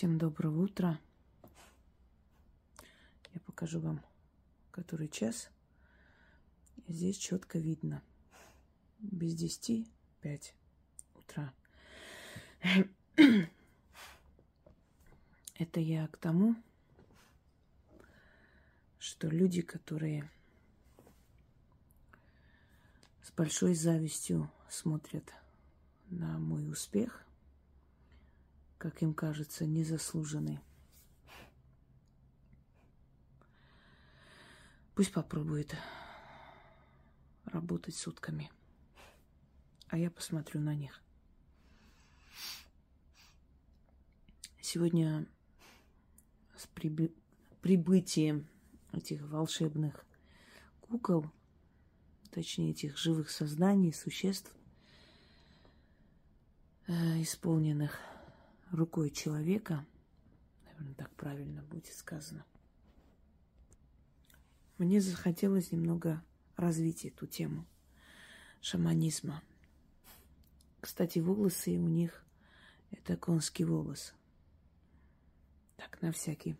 Всем доброго утра. Я покажу вам, который час. Здесь четко видно. Без десяти пять утра. Это я к тому, что люди, которые с большой завистью смотрят на мой успех – как им кажется, незаслуженный. Пусть попробует работать сутками, а я посмотрю на них. Сегодня с прибы... прибытием этих волшебных кукол, точнее этих живых созданий, существ, э, исполненных рукой человека, наверное, так правильно будет сказано, мне захотелось немного развить эту тему шаманизма. Кстати, волосы у них это конский волос. Так, на всякий.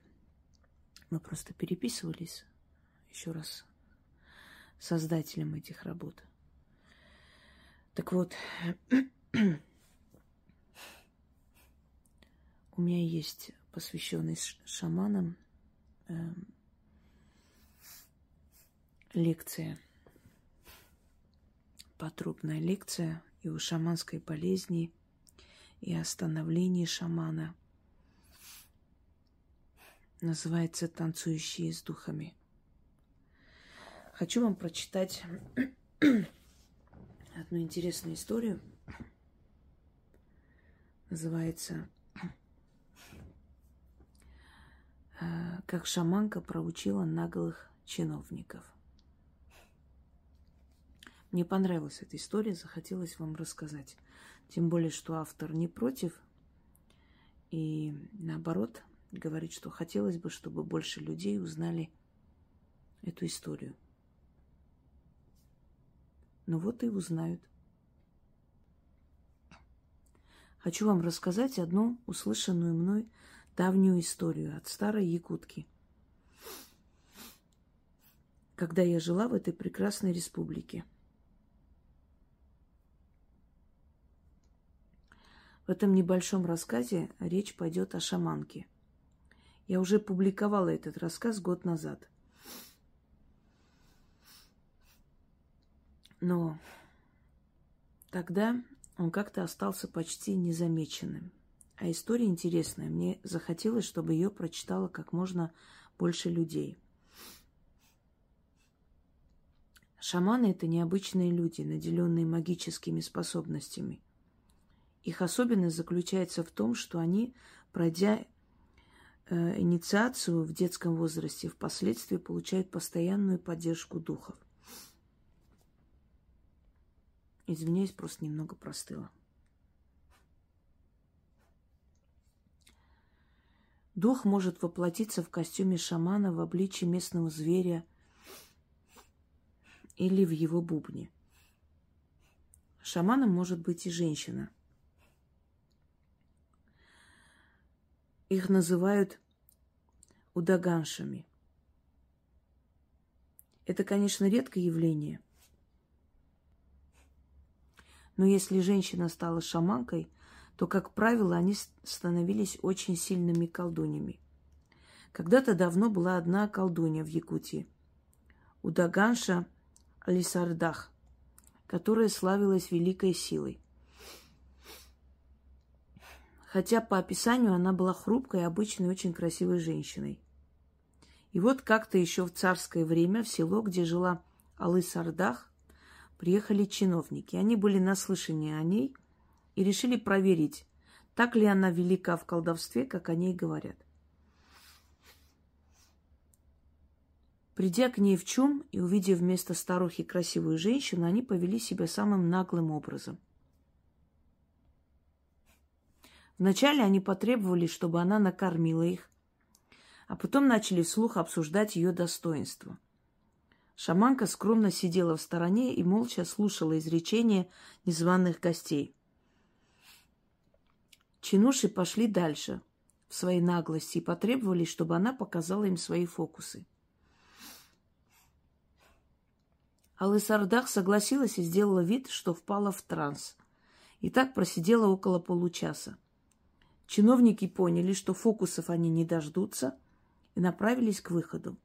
Мы просто переписывались еще раз создателем этих работ. Так вот, У меня есть посвященный шаманам э, лекция, подробная лекция и о шаманской болезни, и о становлении шамана. Называется «Танцующие с духами». Хочу вам прочитать одну интересную историю. Называется Э, как шаманка проучила наглых чиновников. Мне понравилась эта история, захотелось вам рассказать. Тем более, что автор не против. И наоборот, говорит, что хотелось бы, чтобы больше людей узнали эту историю. Ну вот и узнают. Хочу вам рассказать одну услышанную мной давнюю историю от старой якутки. Когда я жила в этой прекрасной республике. В этом небольшом рассказе речь пойдет о шаманке. Я уже публиковала этот рассказ год назад. Но тогда он как-то остался почти незамеченным. А история интересная. Мне захотелось, чтобы ее прочитало как можно больше людей. Шаманы – это необычные люди, наделенные магическими способностями. Их особенность заключается в том, что они, пройдя э, инициацию в детском возрасте, впоследствии получают постоянную поддержку духов. Извиняюсь, просто немного простыла. Дух может воплотиться в костюме шамана в обличье местного зверя или в его бубне. Шаманом может быть и женщина. Их называют удаганшами. Это, конечно, редкое явление. Но если женщина стала шаманкой – то, как правило, они становились очень сильными колдунями. Когда-то давно была одна колдунья в Якутии, Удаганша Алисардах, которая славилась великой силой. Хотя по описанию она была хрупкой, обычной, очень красивой женщиной. И вот как-то еще в царское время в село, где жила Алысардах, приехали чиновники. Они были наслышаны о ней – и решили проверить, так ли она велика в колдовстве, как о ней говорят. Придя к ней в чум и увидев вместо старухи красивую женщину, они повели себя самым наглым образом. Вначале они потребовали, чтобы она накормила их, а потом начали вслух обсуждать ее достоинство. Шаманка скромно сидела в стороне и молча слушала изречения незваных гостей – Чинуши пошли дальше. в своей наглости и потребовали, чтобы она показала им свои фокусы. Алысардах согласилась и сделала вид, что впала в транс. И так просидела около получаса. Чиновники поняли, что фокусов они не дождутся, и направились к выходу.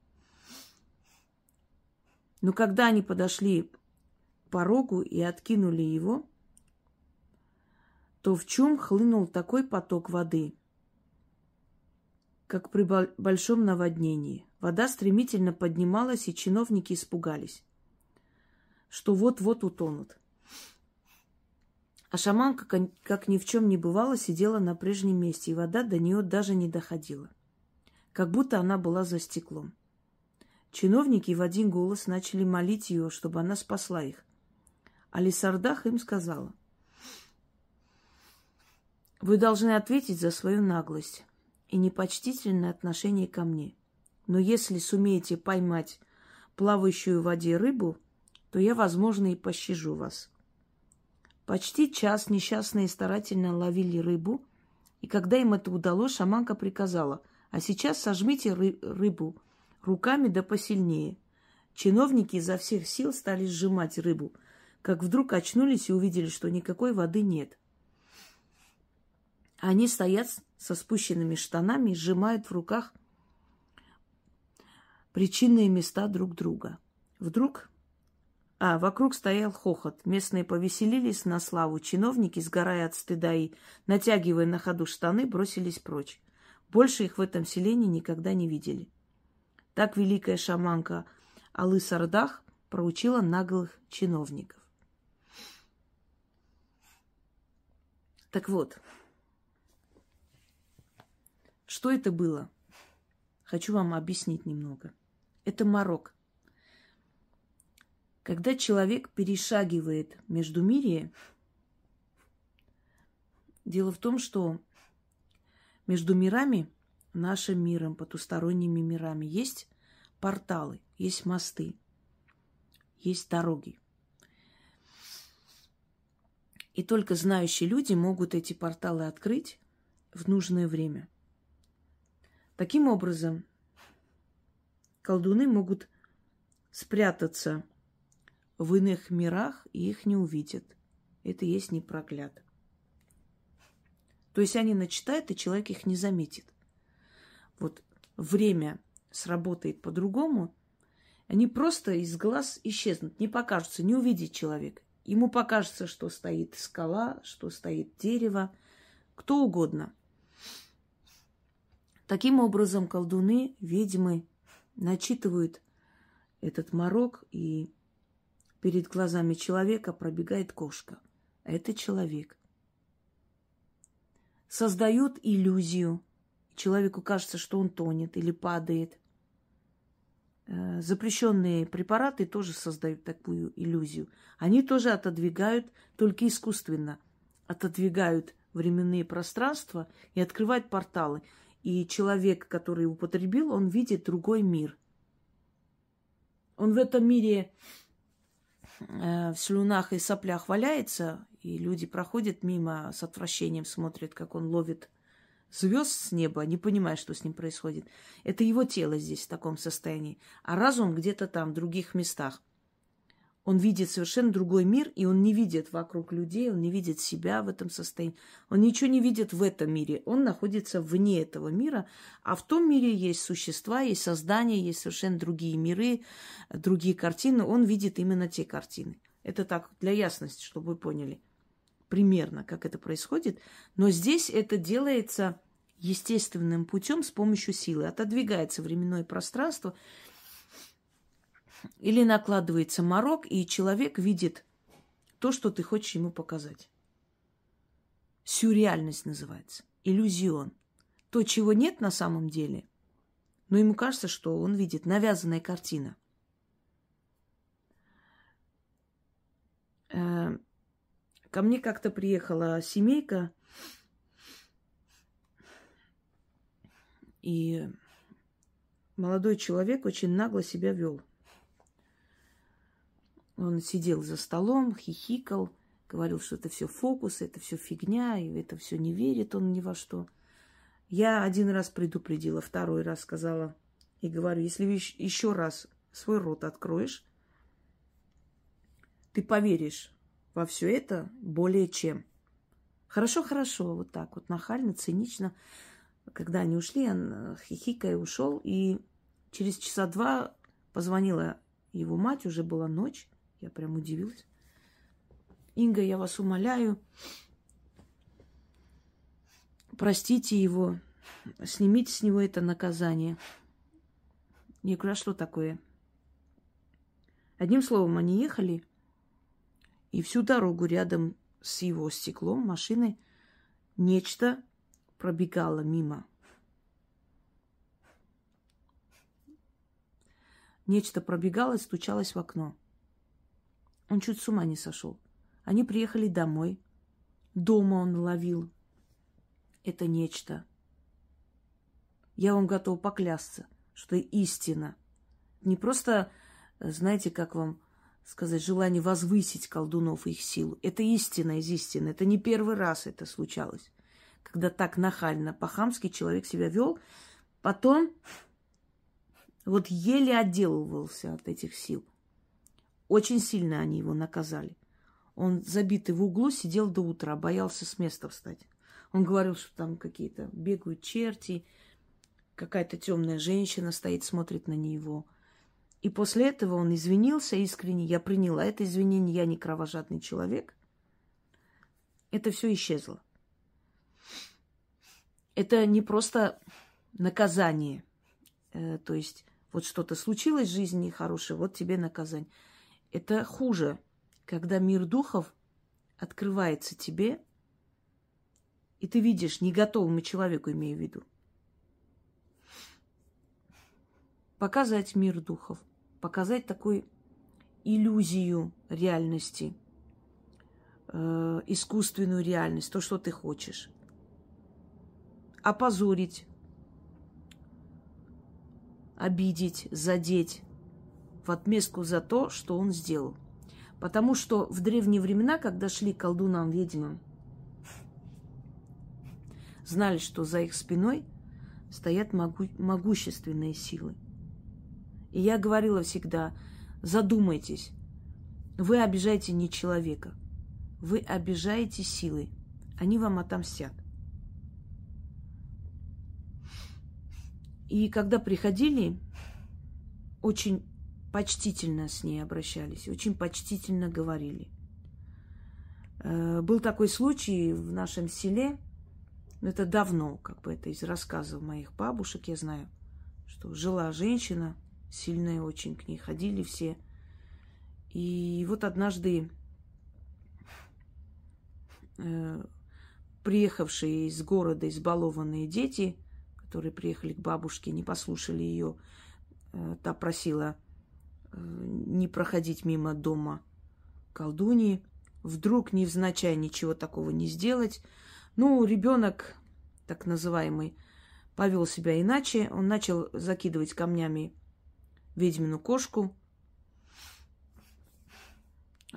Но когда они подошли к порогу и откинули его, то в чем хлынул такой поток воды, как при большом наводнении. Вода стремительно поднималась, и чиновники испугались, что вот-вот утонут. А шаманка, как ни в чем не бывало, сидела на прежнем месте, и вода до нее даже не доходила, как будто она была за стеклом. Чиновники в один голос начали молить ее, чтобы она спасла их. А Лисардах им сказала – вы должны ответить за свою наглость и непочтительное отношение ко мне. Но если сумеете поймать плавающую в воде рыбу, то я, возможно, и пощажу вас. Почти час несчастные старательно ловили рыбу, и когда им это удалось, шаманка приказала, а сейчас сожмите ры- рыбу руками да посильнее. Чиновники изо всех сил стали сжимать рыбу, как вдруг очнулись и увидели, что никакой воды нет – они стоят со спущенными штанами сжимают в руках причинные места друг друга. Вдруг... А, вокруг стоял хохот. Местные повеселились на славу. Чиновники, сгорая от стыда и натягивая на ходу штаны, бросились прочь. Больше их в этом селении никогда не видели. Так великая шаманка Алы Сардах проучила наглых чиновников. Так вот, что это было? Хочу вам объяснить немного. Это морок. Когда человек перешагивает между мире, дело в том, что между мирами, нашим миром, потусторонними мирами, есть порталы, есть мосты, есть дороги. И только знающие люди могут эти порталы открыть в нужное время – Таким образом, колдуны могут спрятаться в иных мирах, и их не увидят. Это есть не проклят. То есть они начитают, и человек их не заметит. Вот время сработает по-другому, они просто из глаз исчезнут, не покажутся, не увидит человек. Ему покажется, что стоит скала, что стоит дерево, кто угодно – Таким образом, колдуны, ведьмы начитывают этот морок, и перед глазами человека пробегает кошка. Это человек. Создают иллюзию. Человеку кажется, что он тонет или падает. Э, запрещенные препараты тоже создают такую иллюзию. Они тоже отодвигают, только искусственно, отодвигают временные пространства и открывают порталы. И человек, который употребил, он видит другой мир. Он в этом мире э, в слюнах и соплях валяется, и люди проходят мимо с отвращением, смотрят, как он ловит звезд с неба, не понимая, что с ним происходит. Это его тело здесь в таком состоянии, а разум где-то там, в других местах. Он видит совершенно другой мир, и он не видит вокруг людей, он не видит себя в этом состоянии. Он ничего не видит в этом мире. Он находится вне этого мира, а в том мире есть существа, есть создания, есть совершенно другие миры, другие картины. Он видит именно те картины. Это так, для ясности, чтобы вы поняли примерно, как это происходит. Но здесь это делается естественным путем с помощью силы. Отодвигается временное пространство – или накладывается морок, и человек видит то, что ты хочешь ему показать. Сюрреальность называется. Иллюзион. То, чего нет на самом деле, но ему кажется, что он видит навязанная картина. Э, ко мне как-то приехала семейка, и молодой человек очень нагло себя вел. Он сидел за столом, хихикал, говорил, что это все фокус, это все фигня, и это все не верит он ни во что. Я один раз предупредила, второй раз сказала. И говорю, если еще раз свой рот откроешь, ты поверишь во все это более чем. Хорошо, хорошо, вот так вот нахально, цинично. Когда они ушли, он хихикая ушел, и через часа два позвонила его мать, уже была ночь. Я прям удивилась. Инга, я вас умоляю, простите его, снимите с него это наказание. Я говорю, а что такое? Одним словом, они ехали, и всю дорогу рядом с его стеклом машины нечто пробегало мимо. Нечто пробегало и стучалось в окно. Он чуть с ума не сошел. Они приехали домой. Дома он ловил это нечто. Я вам готова поклясться, что истина. Не просто, знаете, как вам сказать, желание возвысить колдунов и их силу. Это истина из истины. Это не первый раз это случалось. Когда так нахально, по-хамски человек себя вел, потом вот еле отделывался от этих сил. Очень сильно они его наказали. Он, забитый в углу, сидел до утра, боялся с места встать. Он говорил, что там какие-то бегают черти, какая-то темная женщина стоит, смотрит на него. И после этого он извинился искренне. Я приняла это извинение, я не кровожадный человек. Это все исчезло. Это не просто наказание. Э, то есть вот что-то случилось в жизни нехорошее, вот тебе наказание. Это хуже, когда мир духов открывается тебе, и ты видишь не готовому человеку, имею в виду, показать мир духов, показать такую иллюзию реальности, э, искусственную реальность, то, что ты хочешь. Опозорить, обидеть, задеть в отместку за то, что он сделал. Потому что в древние времена, когда шли колдунам, ведьмам, знали, что за их спиной стоят могу- могущественные силы. И я говорила всегда, задумайтесь, вы обижаете не человека, вы обижаете силы, они вам отомстят. И когда приходили, очень почтительно с ней обращались, очень почтительно говорили. Э, был такой случай в нашем селе, это давно, как бы это из рассказов моих бабушек, я знаю, что жила женщина, сильная очень, к ней ходили все. И вот однажды э, приехавшие из города избалованные дети, которые приехали к бабушке, не послушали ее, э, та просила не проходить мимо дома колдуньи, вдруг невзначай ничего такого не сделать. Ну, ребенок, так называемый, повел себя иначе. Он начал закидывать камнями ведьмину кошку.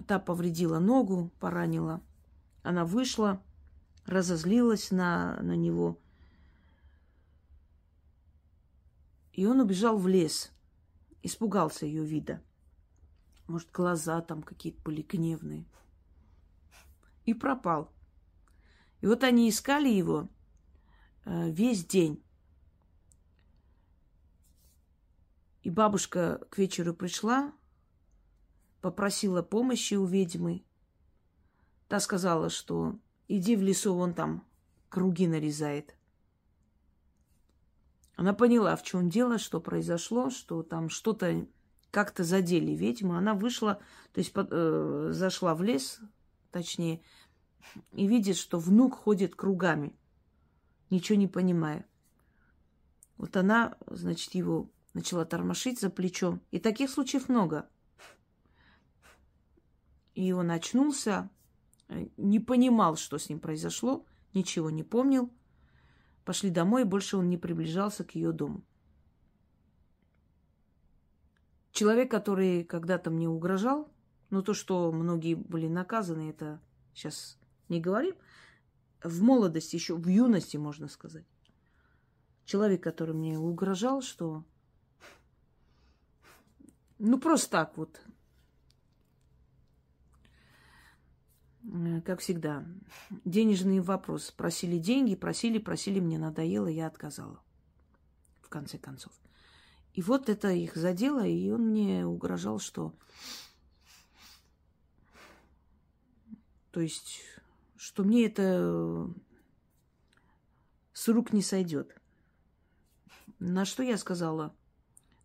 Та повредила ногу, поранила. Она вышла, разозлилась на, на него. И он убежал в лес – испугался ее вида. Может, глаза там какие-то были гневные. И пропал. И вот они искали его э, весь день. И бабушка к вечеру пришла, попросила помощи у ведьмы. Та сказала, что иди в лесу, вон там круги нарезает. Она поняла, в чем дело, что произошло, что там что-то как-то задели ведьму. Она вышла, то есть под, э, зашла в лес, точнее, и видит, что внук ходит кругами, ничего не понимая. Вот она, значит, его начала тормошить за плечо. И таких случаев много. И он очнулся, э, не понимал, что с ним произошло, ничего не помнил. Пошли домой, и больше он не приближался к ее дому. Человек, который когда-то мне угрожал, ну то, что многие были наказаны, это сейчас не говорим, в молодости, еще в юности, можно сказать. человек, который мне угрожал, что ну просто так вот, как всегда, денежный вопрос. Просили деньги, просили, просили, мне надоело, я отказала. В конце концов. И вот это их задело, и он мне угрожал, что... То есть, что мне это с рук не сойдет. На что я сказала,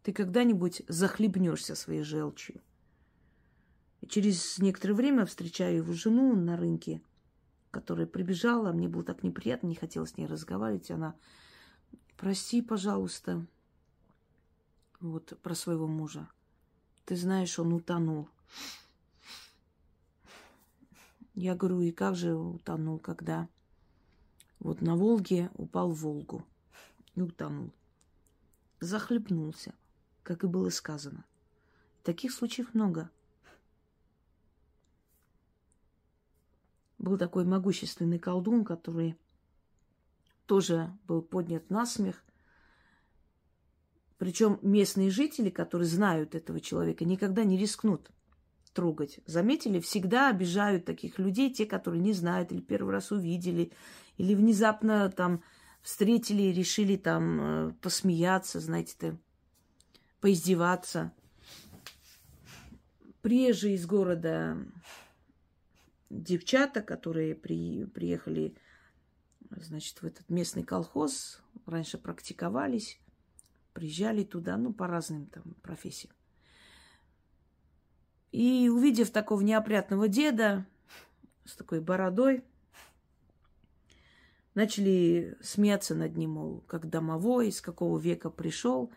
ты когда-нибудь захлебнешься своей желчью. Через некоторое время встречаю его жену на рынке, которая прибежала. Мне было так неприятно, не хотела с ней разговаривать. Она, прости, пожалуйста, вот про своего мужа. Ты знаешь, он утонул. Я говорю, и как же утонул, когда вот на Волге упал в Волгу и утонул. Захлебнулся, как и было сказано. Таких случаев много. Был такой могущественный колдун, который тоже был поднят на смех – причем местные жители, которые знают этого человека, никогда не рискнут трогать. Заметили, всегда обижают таких людей, те, которые не знают или первый раз увидели, или внезапно там встретили и решили там э, посмеяться, знаете-то, поиздеваться. Приезжие из города девчата, которые при, приехали, значит, в этот местный колхоз, раньше практиковались, приезжали туда, ну, по разным там профессиям. И увидев такого неопрятного деда с такой бородой, начали смеяться над ним, мол, как домовой, из какого века пришел.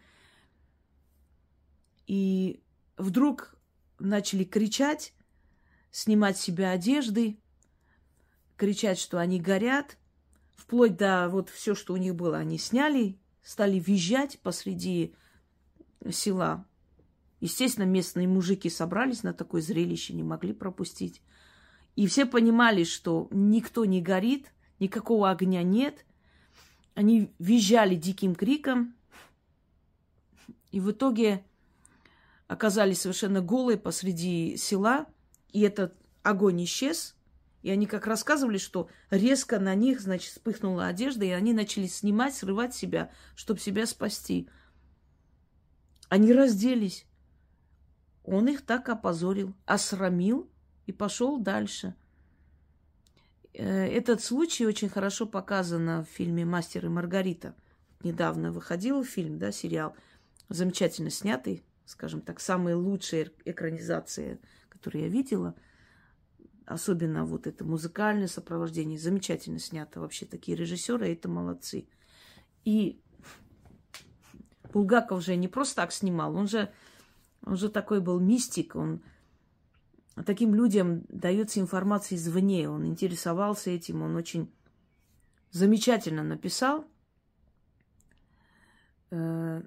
И вдруг начали кричать, снимать с себя одежды, кричать, что они горят, вплоть до вот все, что у них было, они сняли стали визжать посреди села. Естественно, местные мужики собрались на такое зрелище, не могли пропустить. И все понимали, что никто не горит, никакого огня нет. Они визжали диким криком. И в итоге оказались совершенно голые посреди села. И этот огонь исчез. И они как рассказывали, что резко на них, значит, вспыхнула одежда, и они начали снимать, срывать себя, чтобы себя спасти. Они разделись. Он их так опозорил, осрамил и пошел дальше. Э, этот случай очень хорошо показан в фильме «Мастер и Маргарита». Недавно выходил фильм, да, сериал, замечательно снятый, скажем так, самая лучшая экранизация, которую я видела – Особенно вот это музыкальное сопровождение. Замечательно снято. Вообще такие режиссеры, это молодцы. И Булгаков же не просто так снимал. Он же, он же такой был мистик. Он таким людям дается информация извне. Он интересовался этим. Он очень замечательно написал. Э,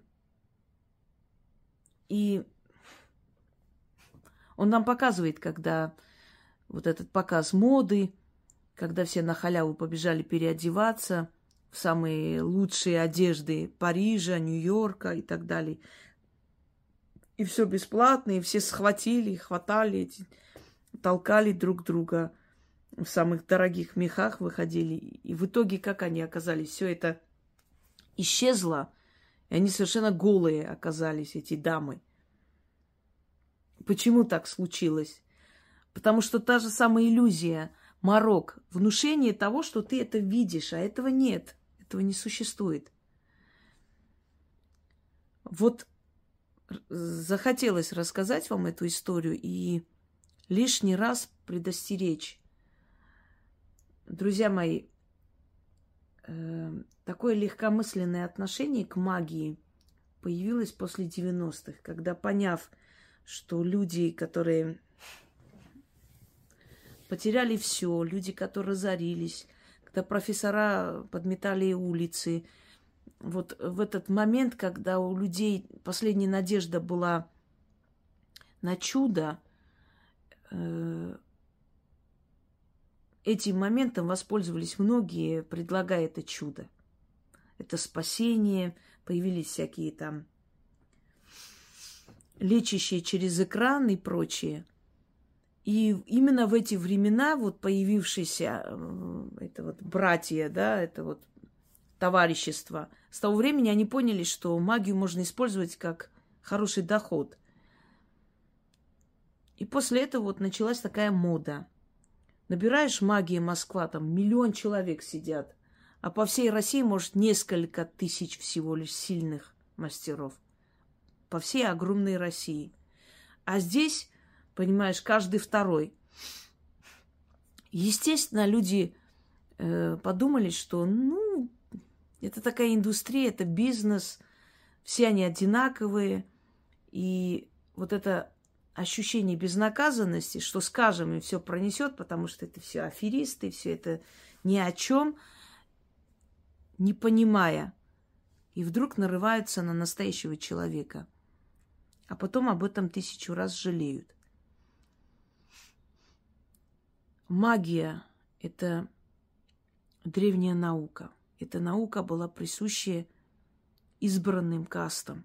и он нам показывает, когда вот этот показ моды, когда все на халяву побежали переодеваться в самые лучшие одежды Парижа, Нью-Йорка и так далее. И все бесплатно, и все схватили, хватали, толкали друг друга в самых дорогих мехах выходили. И в итоге, как они оказались, все это исчезло, и они совершенно голые оказались, эти дамы. Почему так случилось? Потому что та же самая иллюзия, морок, внушение того, что ты это видишь, а этого нет, этого не существует. Вот захотелось рассказать вам эту историю и лишний раз предостеречь. Друзья мои, э, такое легкомысленное отношение к магии появилось после 90-х, когда поняв, что люди, которые потеряли все, люди, которые разорились, когда профессора подметали улицы. Вот в этот момент, когда у людей последняя надежда была на чудо, э, этим моментом воспользовались многие, предлагая это чудо. это спасение, появились всякие там лечащие через экран и прочее. И именно в эти времена вот появившиеся э, это вот братья, да, это вот товарищество, с того времени они поняли, что магию можно использовать как хороший доход. И после этого вот началась такая мода. Набираешь магия Москва, там миллион человек сидят, а по всей России, может, несколько тысяч всего лишь сильных мастеров. По всей огромной России. А здесь, понимаешь, каждый второй. Естественно, люди э, подумали, что, ну, это такая индустрия, это бизнес, все они одинаковые. И вот это ощущение безнаказанности, что скажем, и все пронесет, потому что это все аферисты, все это ни о чем, не понимая. И вдруг нарываются на настоящего человека. А потом об этом тысячу раз жалеют. Магия – это древняя наука. Эта наука была присуща избранным кастам.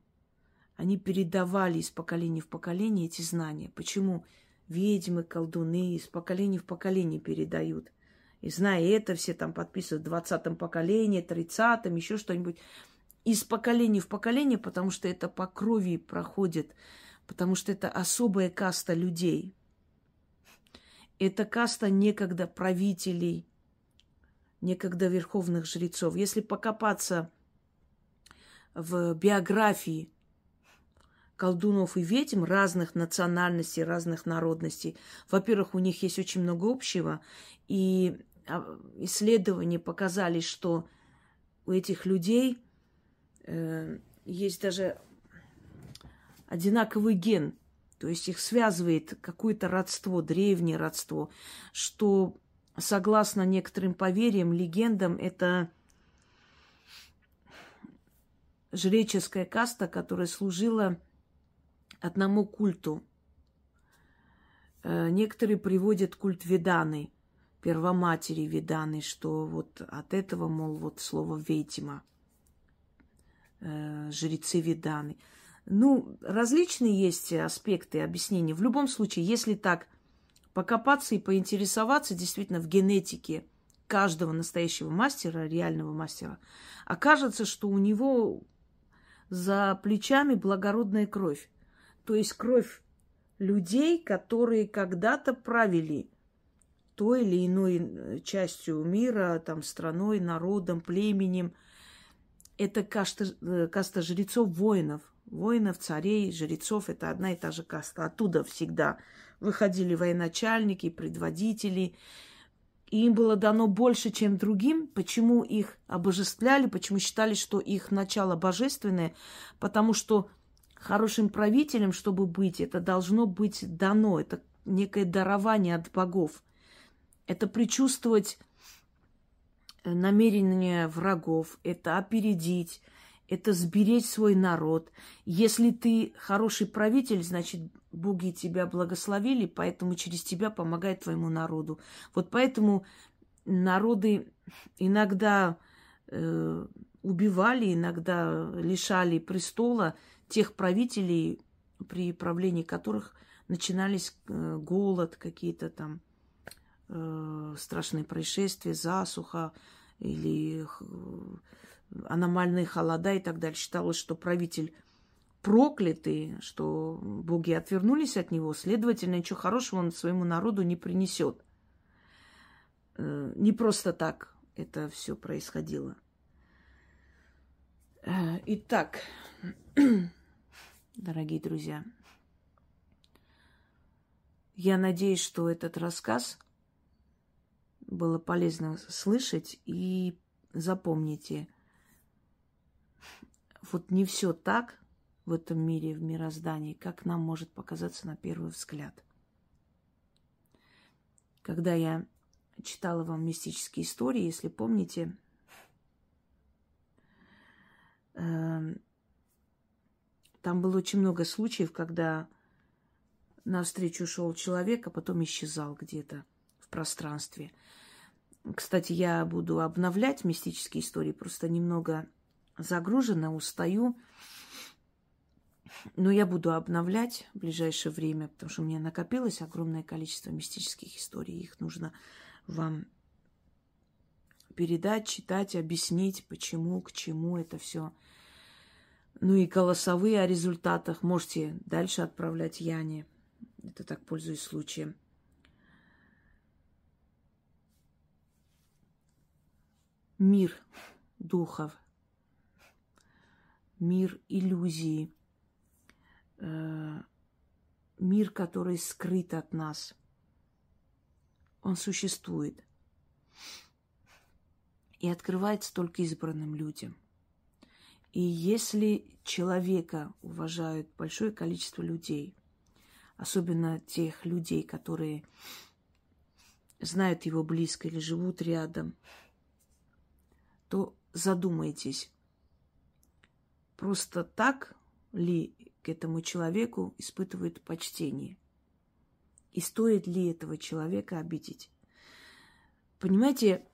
Они передавали из поколения в поколение эти знания. Почему ведьмы, колдуны из поколения в поколение передают? И зная это, все там подписывают в 20-м поколении, 30-м, еще что-нибудь. Из поколения в поколение, потому что это по крови проходит, потому что это особая каста людей. Это каста некогда правителей, некогда верховных жрецов. Если покопаться в биографии колдунов и ведьм разных национальностей, разных народностей. Во-первых, у них есть очень много общего, и а, исследования показали, что у этих людей есть даже одинаковый ген, то есть их связывает какое-то родство, древнее родство, что, согласно некоторым поверьям, легендам, это жреческая каста, которая служила одному культу. Э, некоторые приводят культ Веданы, первоматери Веданы, что вот от этого, мол, вот слово ведьма, жрецы Веданы. Ну, различные есть аспекты объяснения. В любом случае, если так покопаться и поинтересоваться действительно в генетике каждого настоящего мастера, реального мастера, окажется, что у него за плечами благородная кровь. То есть кровь людей, которые когда-то правили той или иной э, частью мира, там, страной, народом, племенем. Это каста, э, каста жрецов, воинов. Воинов, царей, жрецов – это одна и та же каста. Оттуда всегда выходили военачальники, предводители. И им было дано больше, чем другим. Почему их обожествляли, почему считали, что их начало божественное? Потому что хорошим правителем, чтобы быть, это должно быть дано, это некое дарование от богов. Это предчувствовать намерения врагов, это опередить, это сберечь свой народ. Если ты хороший правитель, значит, боги тебя благословили, поэтому через тебя помогает твоему народу. Вот поэтому народы иногда э, убивали, иногда лишали престола тех правителей, при правлении которых начинались э, голод, какие-то там э, страшные происшествия, засуха или э, аномальные холода и так далее. Считалось, что правитель проклятый, что боги отвернулись от него, следовательно, ничего хорошего он своему народу не принесет. Э, не просто так это все происходило. Итак, дорогие друзья, я надеюсь, что этот рассказ было полезно слышать и запомните, вот не все так в этом мире, в мироздании, как нам может показаться на первый взгляд. Когда я читала вам мистические истории, если помните, Эм, там было очень много случаев, когда навстречу шел человек, а потом исчезал где-то в пространстве. Кстати, я буду обновлять мистические истории, просто немного загружена, устаю. Но я буду обновлять в ближайшее время, потому что у меня накопилось огромное количество мистических историй. Их нужно вам передать, читать, объяснить, почему, к чему это все. Ну и голосовые о результатах можете дальше отправлять Яне. Это так пользуюсь случаем. Мир духов, мир иллюзии, э, мир, который скрыт от нас. Он существует и открывается только избранным людям. И если человека уважают большое количество людей, особенно тех людей, которые знают его близко или живут рядом, то задумайтесь, просто так ли к этому человеку испытывают почтение? И стоит ли этого человека обидеть? Понимаете,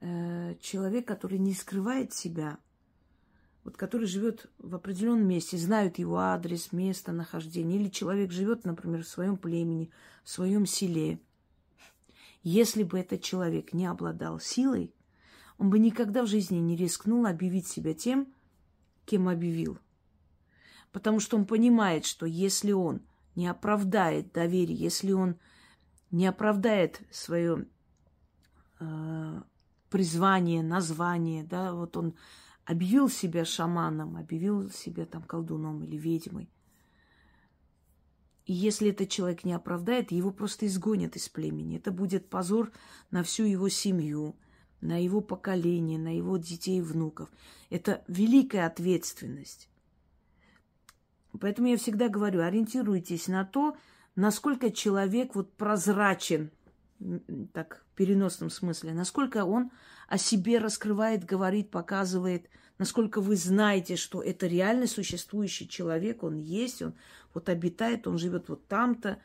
э, человек, который не скрывает себя, вот который живет в определенном месте, знают его адрес, место нахождения, или человек живет, например, в своем племени, в своем селе. Если бы этот человек не обладал силой, он бы никогда в жизни не рискнул объявить себя тем, кем объявил. Потому что он понимает, что если он не оправдает доверие, если он не оправдает свое э, призвание, название, да, вот он объявил себя шаманом, объявил себя там колдуном или ведьмой. И если этот человек не оправдает, его просто изгонят из племени. Это будет позор на всю его семью, на его поколение, на его детей и внуков. Это великая ответственность. Поэтому я всегда говорю, ориентируйтесь на то, насколько человек вот прозрачен так, в переносном смысле, насколько он о себе раскрывает, говорит, показывает, насколько вы знаете, что это реально существующий человек, он есть, он вот обитает, он живет вот там-то,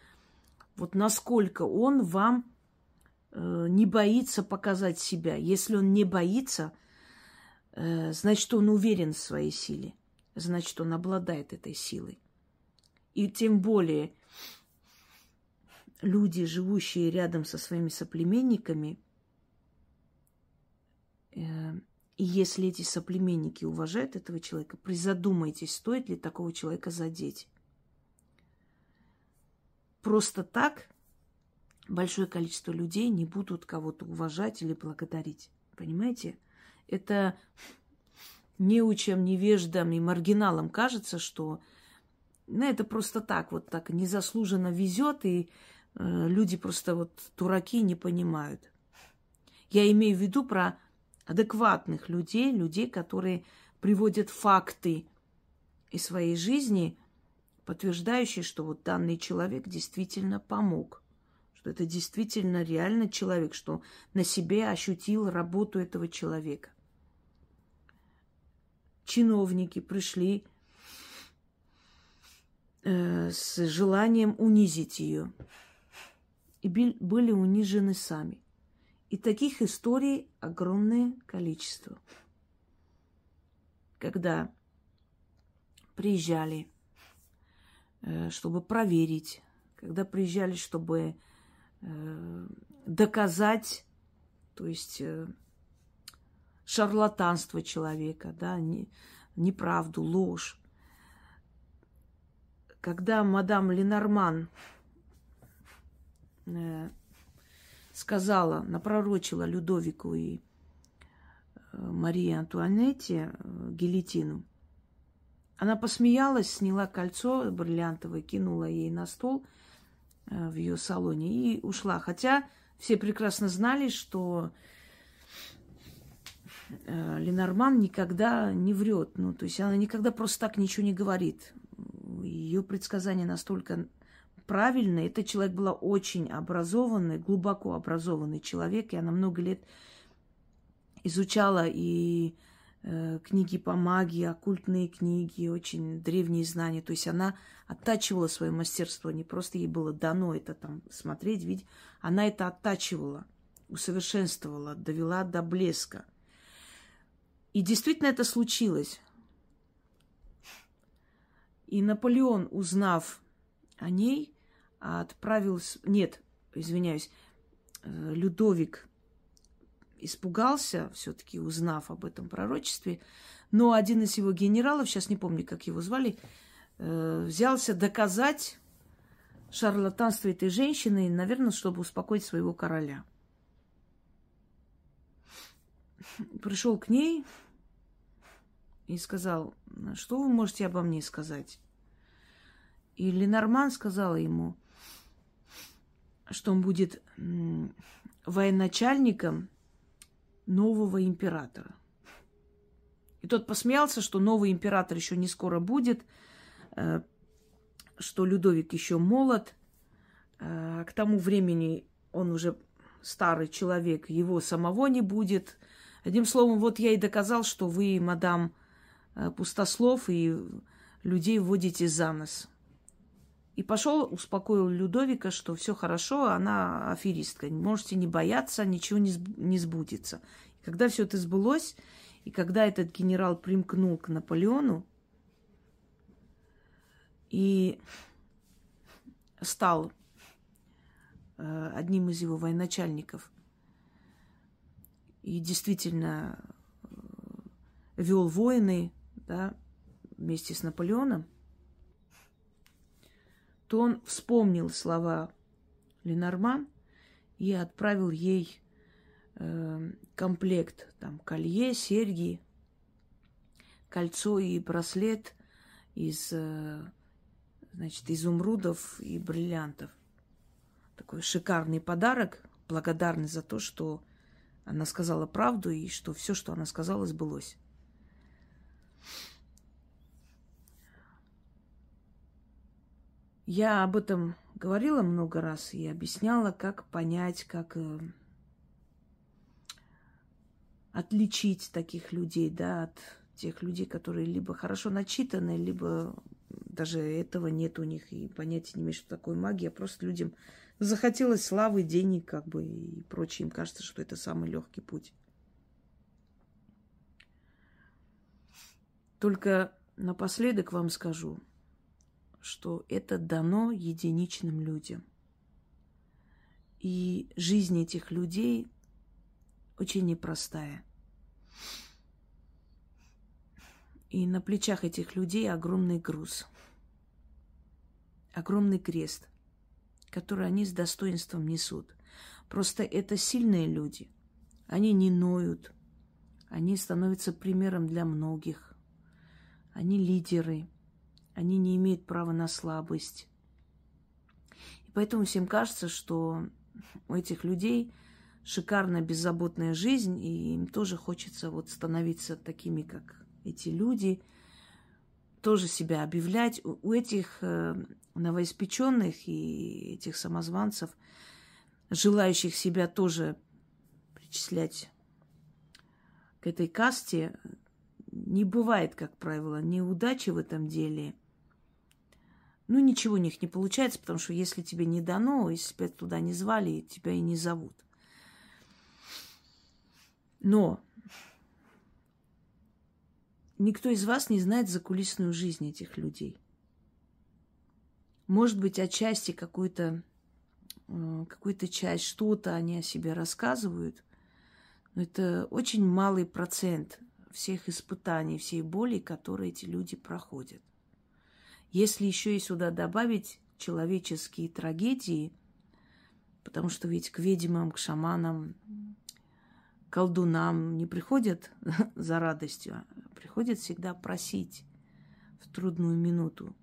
вот насколько он вам э, не боится показать себя. Если он не боится, э, значит, он уверен в своей силе, значит, он обладает этой силой. И тем более, люди, живущие рядом со своими соплеменниками, э, и если эти соплеменники уважают этого человека, призадумайтесь, стоит ли такого человека задеть. Просто так большое количество людей не будут кого-то уважать или благодарить. Понимаете? Это неучам, невеждам и маргиналам кажется, что ну, это просто так, вот так незаслуженно везет, и Э, люди просто вот дураки не понимают. Я имею в виду про адекватных людей, людей, которые приводят факты из своей жизни, подтверждающие, что вот данный человек действительно помог, что это действительно реально человек, что на себе ощутил работу этого человека. Чиновники пришли э, с желанием унизить ее и были унижены сами. И таких историй огромное количество. Когда приезжали, э, чтобы проверить, когда приезжали, чтобы э, доказать, то есть э, шарлатанство человека, да, неправду, ложь. Когда мадам Ленорман сказала, напророчила Людовику и э, Марии Антуанетте э, гильотину. Она посмеялась, сняла кольцо бриллиантовое, кинула ей на стол в ее салоне и ушла. Хотя все прекрасно знали, что Ленорман никогда не врет. Ну, то есть она никогда просто так ничего не говорит. Ее предсказания настолько правильно. Этот человек была очень образованный, глубоко образованный человек. И она много лет изучала и э, книги по магии, оккультные книги, очень древние знания. То есть она оттачивала свое мастерство. Не просто ей было дано это там смотреть, видеть. Она это оттачивала, усовершенствовала, довела до блеска. И действительно это случилось. И Наполеон, узнав о ней, отправился... Нет, извиняюсь, э, Людовик испугался, все-таки узнав об этом пророчестве, но один из его генералов, сейчас не помню, как его звали, э, взялся доказать шарлатанство этой женщины, наверное, чтобы успокоить своего короля. Пришел к ней и сказал, что вы можете обо мне сказать? И Ленорман сказала ему, что он будет военачальником нового императора. И тот посмеялся, что новый император еще не скоро будет, э, что Людовик еще молод. Э, к тому времени он уже старый человек, его самого не будет. Одним словом, вот я и доказал, что вы, мадам э, Пустослов, и людей вводите за нос. И пошел, успокоил Людовика, что все хорошо, она аферистка. Можете не бояться, ничего не, не сбудется. И когда все это сбылось, и когда этот генерал примкнул к Наполеону и стал э, одним из его военачальников, и действительно э, вел войны да, вместе с Наполеоном, то он вспомнил слова Ленорман и отправил ей э, комплект, там, колье, серьги, кольцо и браслет из, э, значит, изумрудов и бриллиантов. Такой шикарный подарок, благодарный за то, что она сказала правду и что все, что она сказала, сбылось. Я об этом говорила много раз и объясняла, как понять, как э, отличить таких людей, да, от тех людей, которые либо хорошо начитаны, либо даже этого нет у них и понятия не имеют, что такое магия. Просто людям захотелось славы, денег, как бы и прочее. Им кажется, что это самый легкий путь. Только напоследок вам скажу – что это дано единичным людям. И жизнь этих людей очень непростая. И на плечах этих людей огромный груз, огромный крест, который они с достоинством несут. Просто это сильные люди. Они не ноют, они становятся примером для многих. Они лидеры – они не имеют права на слабость. И поэтому всем кажется, что у этих людей шикарная беззаботная жизнь, и им тоже хочется вот становиться такими, как эти люди, тоже себя объявлять. У этих э, новоиспеченных и этих самозванцев, желающих себя тоже причислять к этой касте, не бывает, как правило, неудачи в этом деле – ну, ничего у них не получается, потому что если тебе не дано, если тебя туда не звали, тебя и не зовут. Но никто из вас не знает закулисную жизнь этих людей. Может быть, отчасти какую-то э, какую-то часть, что-то они о себе рассказывают, но это очень малый процент всех испытаний, всей боли, которые эти люди проходят. Если еще и сюда добавить человеческие трагедии, потому что ведь к ведьмам, к шаманам, колдунам не приходят за радостью, а приходят всегда просить в трудную минуту.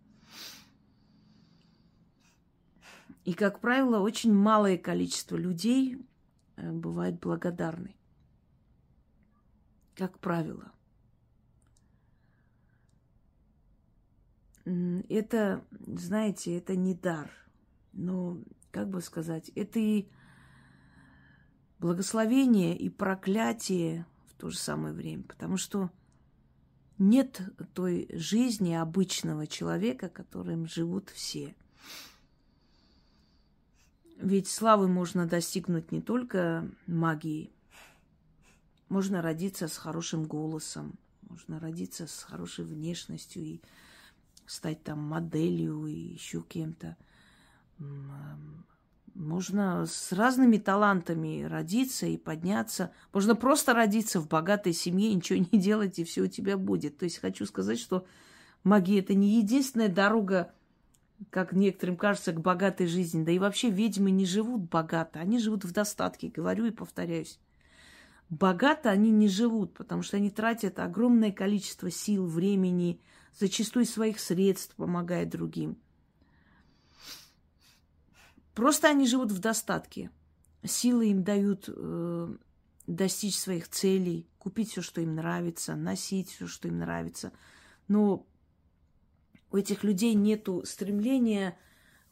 И, как правило, очень малое количество людей э, бывает благодарны. Как правило. Это, знаете, это не дар. Но, как бы сказать, это и благословение, и проклятие в то же самое время. Потому что нет той жизни обычного человека, которым живут все. Ведь славы можно достигнуть не только магией. можно родиться с хорошим голосом, можно родиться с хорошей внешностью и стать там моделью и еще кем-то. Можно с разными талантами родиться и подняться. Можно просто родиться в богатой семье, ничего не делать, и все у тебя будет. То есть хочу сказать, что магия это не единственная дорога, как некоторым кажется, к богатой жизни. Да и вообще ведьмы не живут богато, они живут в достатке, говорю и повторяюсь. Богато они не живут, потому что они тратят огромное количество сил, времени, зачастую своих средств, помогая другим – Просто они живут в достатке. Силы им дают э, достичь своих целей, купить все, что им нравится, носить все, что им нравится. Но у этих людей нет стремления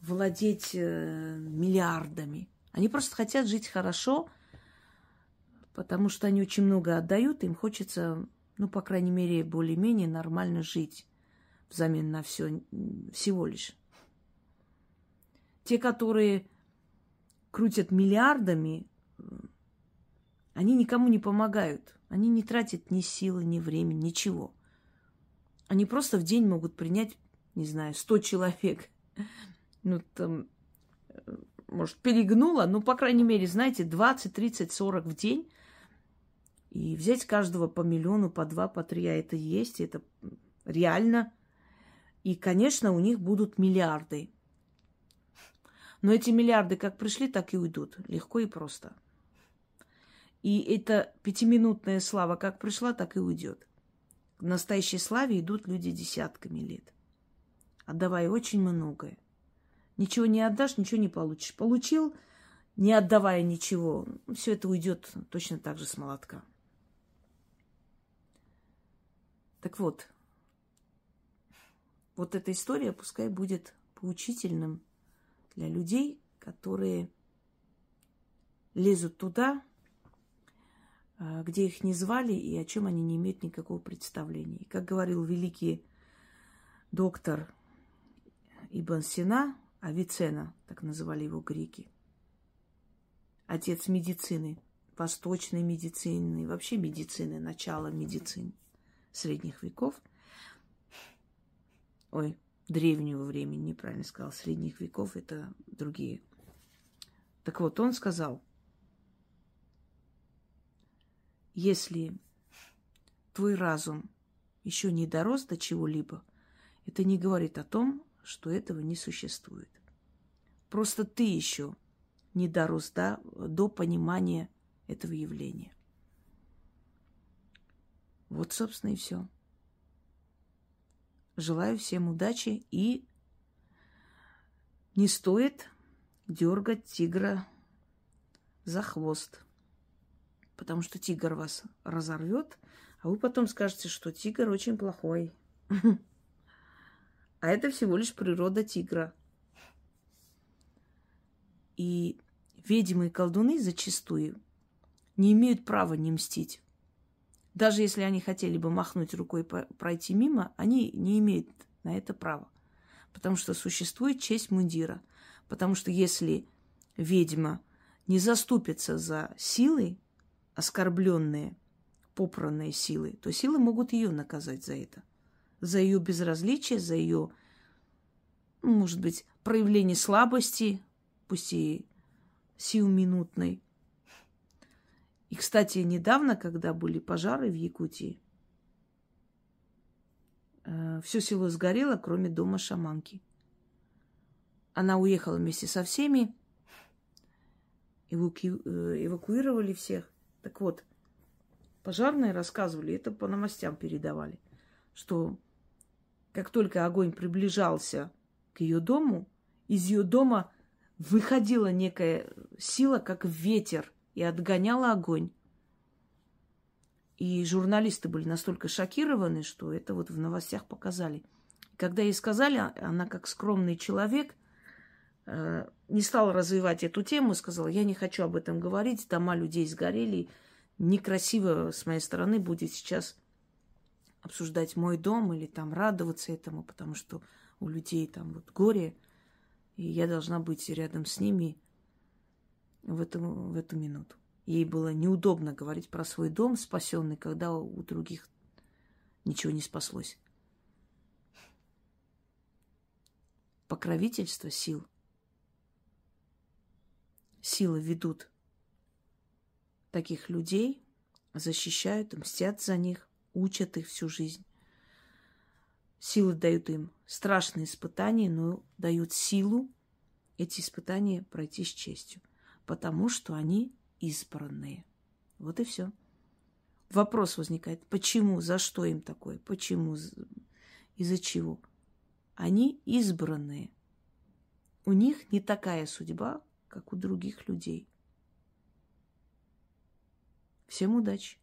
владеть э, миллиардами. Они просто хотят жить хорошо, потому что они очень много отдают, им хочется, ну, по крайней мере, более-менее нормально жить взамен на все всего лишь. Те, которые крутят миллиардами, они никому не помогают. Они не тратят ни силы, ни времени, ничего. Они просто в день могут принять, не знаю, 100 человек. Ну, там, может, перегнула, но, по крайней мере, знаете, 20, 30, 40 в день. И взять каждого по миллиону, по два, по три, а это есть, это реально. И, конечно, у них будут миллиарды. Но эти миллиарды как пришли, так и уйдут. Легко и просто. И эта пятиминутная слава как пришла, так и уйдет. К настоящей славе идут люди десятками лет, отдавая очень многое. Ничего не отдашь, ничего не получишь. Получил, не отдавая ничего, все это уйдет точно так же с молотка. Так вот, вот эта история пускай будет поучительным для людей, которые лезут туда, а, где их не звали и о чем они не имеют никакого представления. И как говорил великий доктор Ибн Сина, Авицена, так называли его греки, отец медицины, восточной медицины, вообще медицины, начало медицины средних веков. Ой, древнего времени, неправильно сказал, средних веков, это другие. Так вот, он сказал, если твой разум еще не дорос до чего-либо, это не говорит о том, что этого не существует. Просто ты еще не дорос до, до понимания этого явления. Вот, собственно, и все. Желаю всем удачи и не стоит дергать тигра за хвост, потому что тигр вас разорвет, а вы потом скажете, что тигр очень плохой. А это всего лишь природа тигра. И ведьмы и колдуны зачастую не имеют права не мстить. Даже если они хотели бы махнуть рукой пройти мимо, они не имеют на это права. Потому что существует честь мундира. Потому что если ведьма не заступится за силы, оскорбленные, попранные силы, то силы могут ее наказать за это. За ее безразличие, за ее, ну, может быть, проявление слабости, пусть и сиюминутной, и, кстати, недавно, когда были пожары в Якутии, э, все село сгорело, кроме дома шаманки. Она уехала вместе со всеми, эваку... Э, эвакуировали всех. Так вот, пожарные рассказывали, это по новостям передавали, что как только огонь приближался к ее дому, из ее дома выходила некая сила, как ветер – и отгоняла огонь. И журналисты были настолько шокированы, что это вот в новостях показали. Когда ей сказали, она как скромный человек э, не стала развивать эту тему, сказала, я не хочу об этом говорить, дома людей сгорели, некрасиво с моей стороны будет сейчас обсуждать мой дом или там радоваться этому, потому что у людей там вот горе, и я должна быть рядом с ними в эту, в эту минуту. Ей было неудобно говорить про свой дом спасенный, когда у других ничего не спаслось. Покровительство сил. Силы ведут таких людей, защищают, мстят за них, учат их всю жизнь. Силы дают им страшные испытания, но дают силу эти испытания пройти с честью, потому что они избранные. Вот и все. Вопрос возникает, почему, за что им такое, почему, из-за чего. Они избранные. У них не такая судьба, как у других людей. Всем удачи!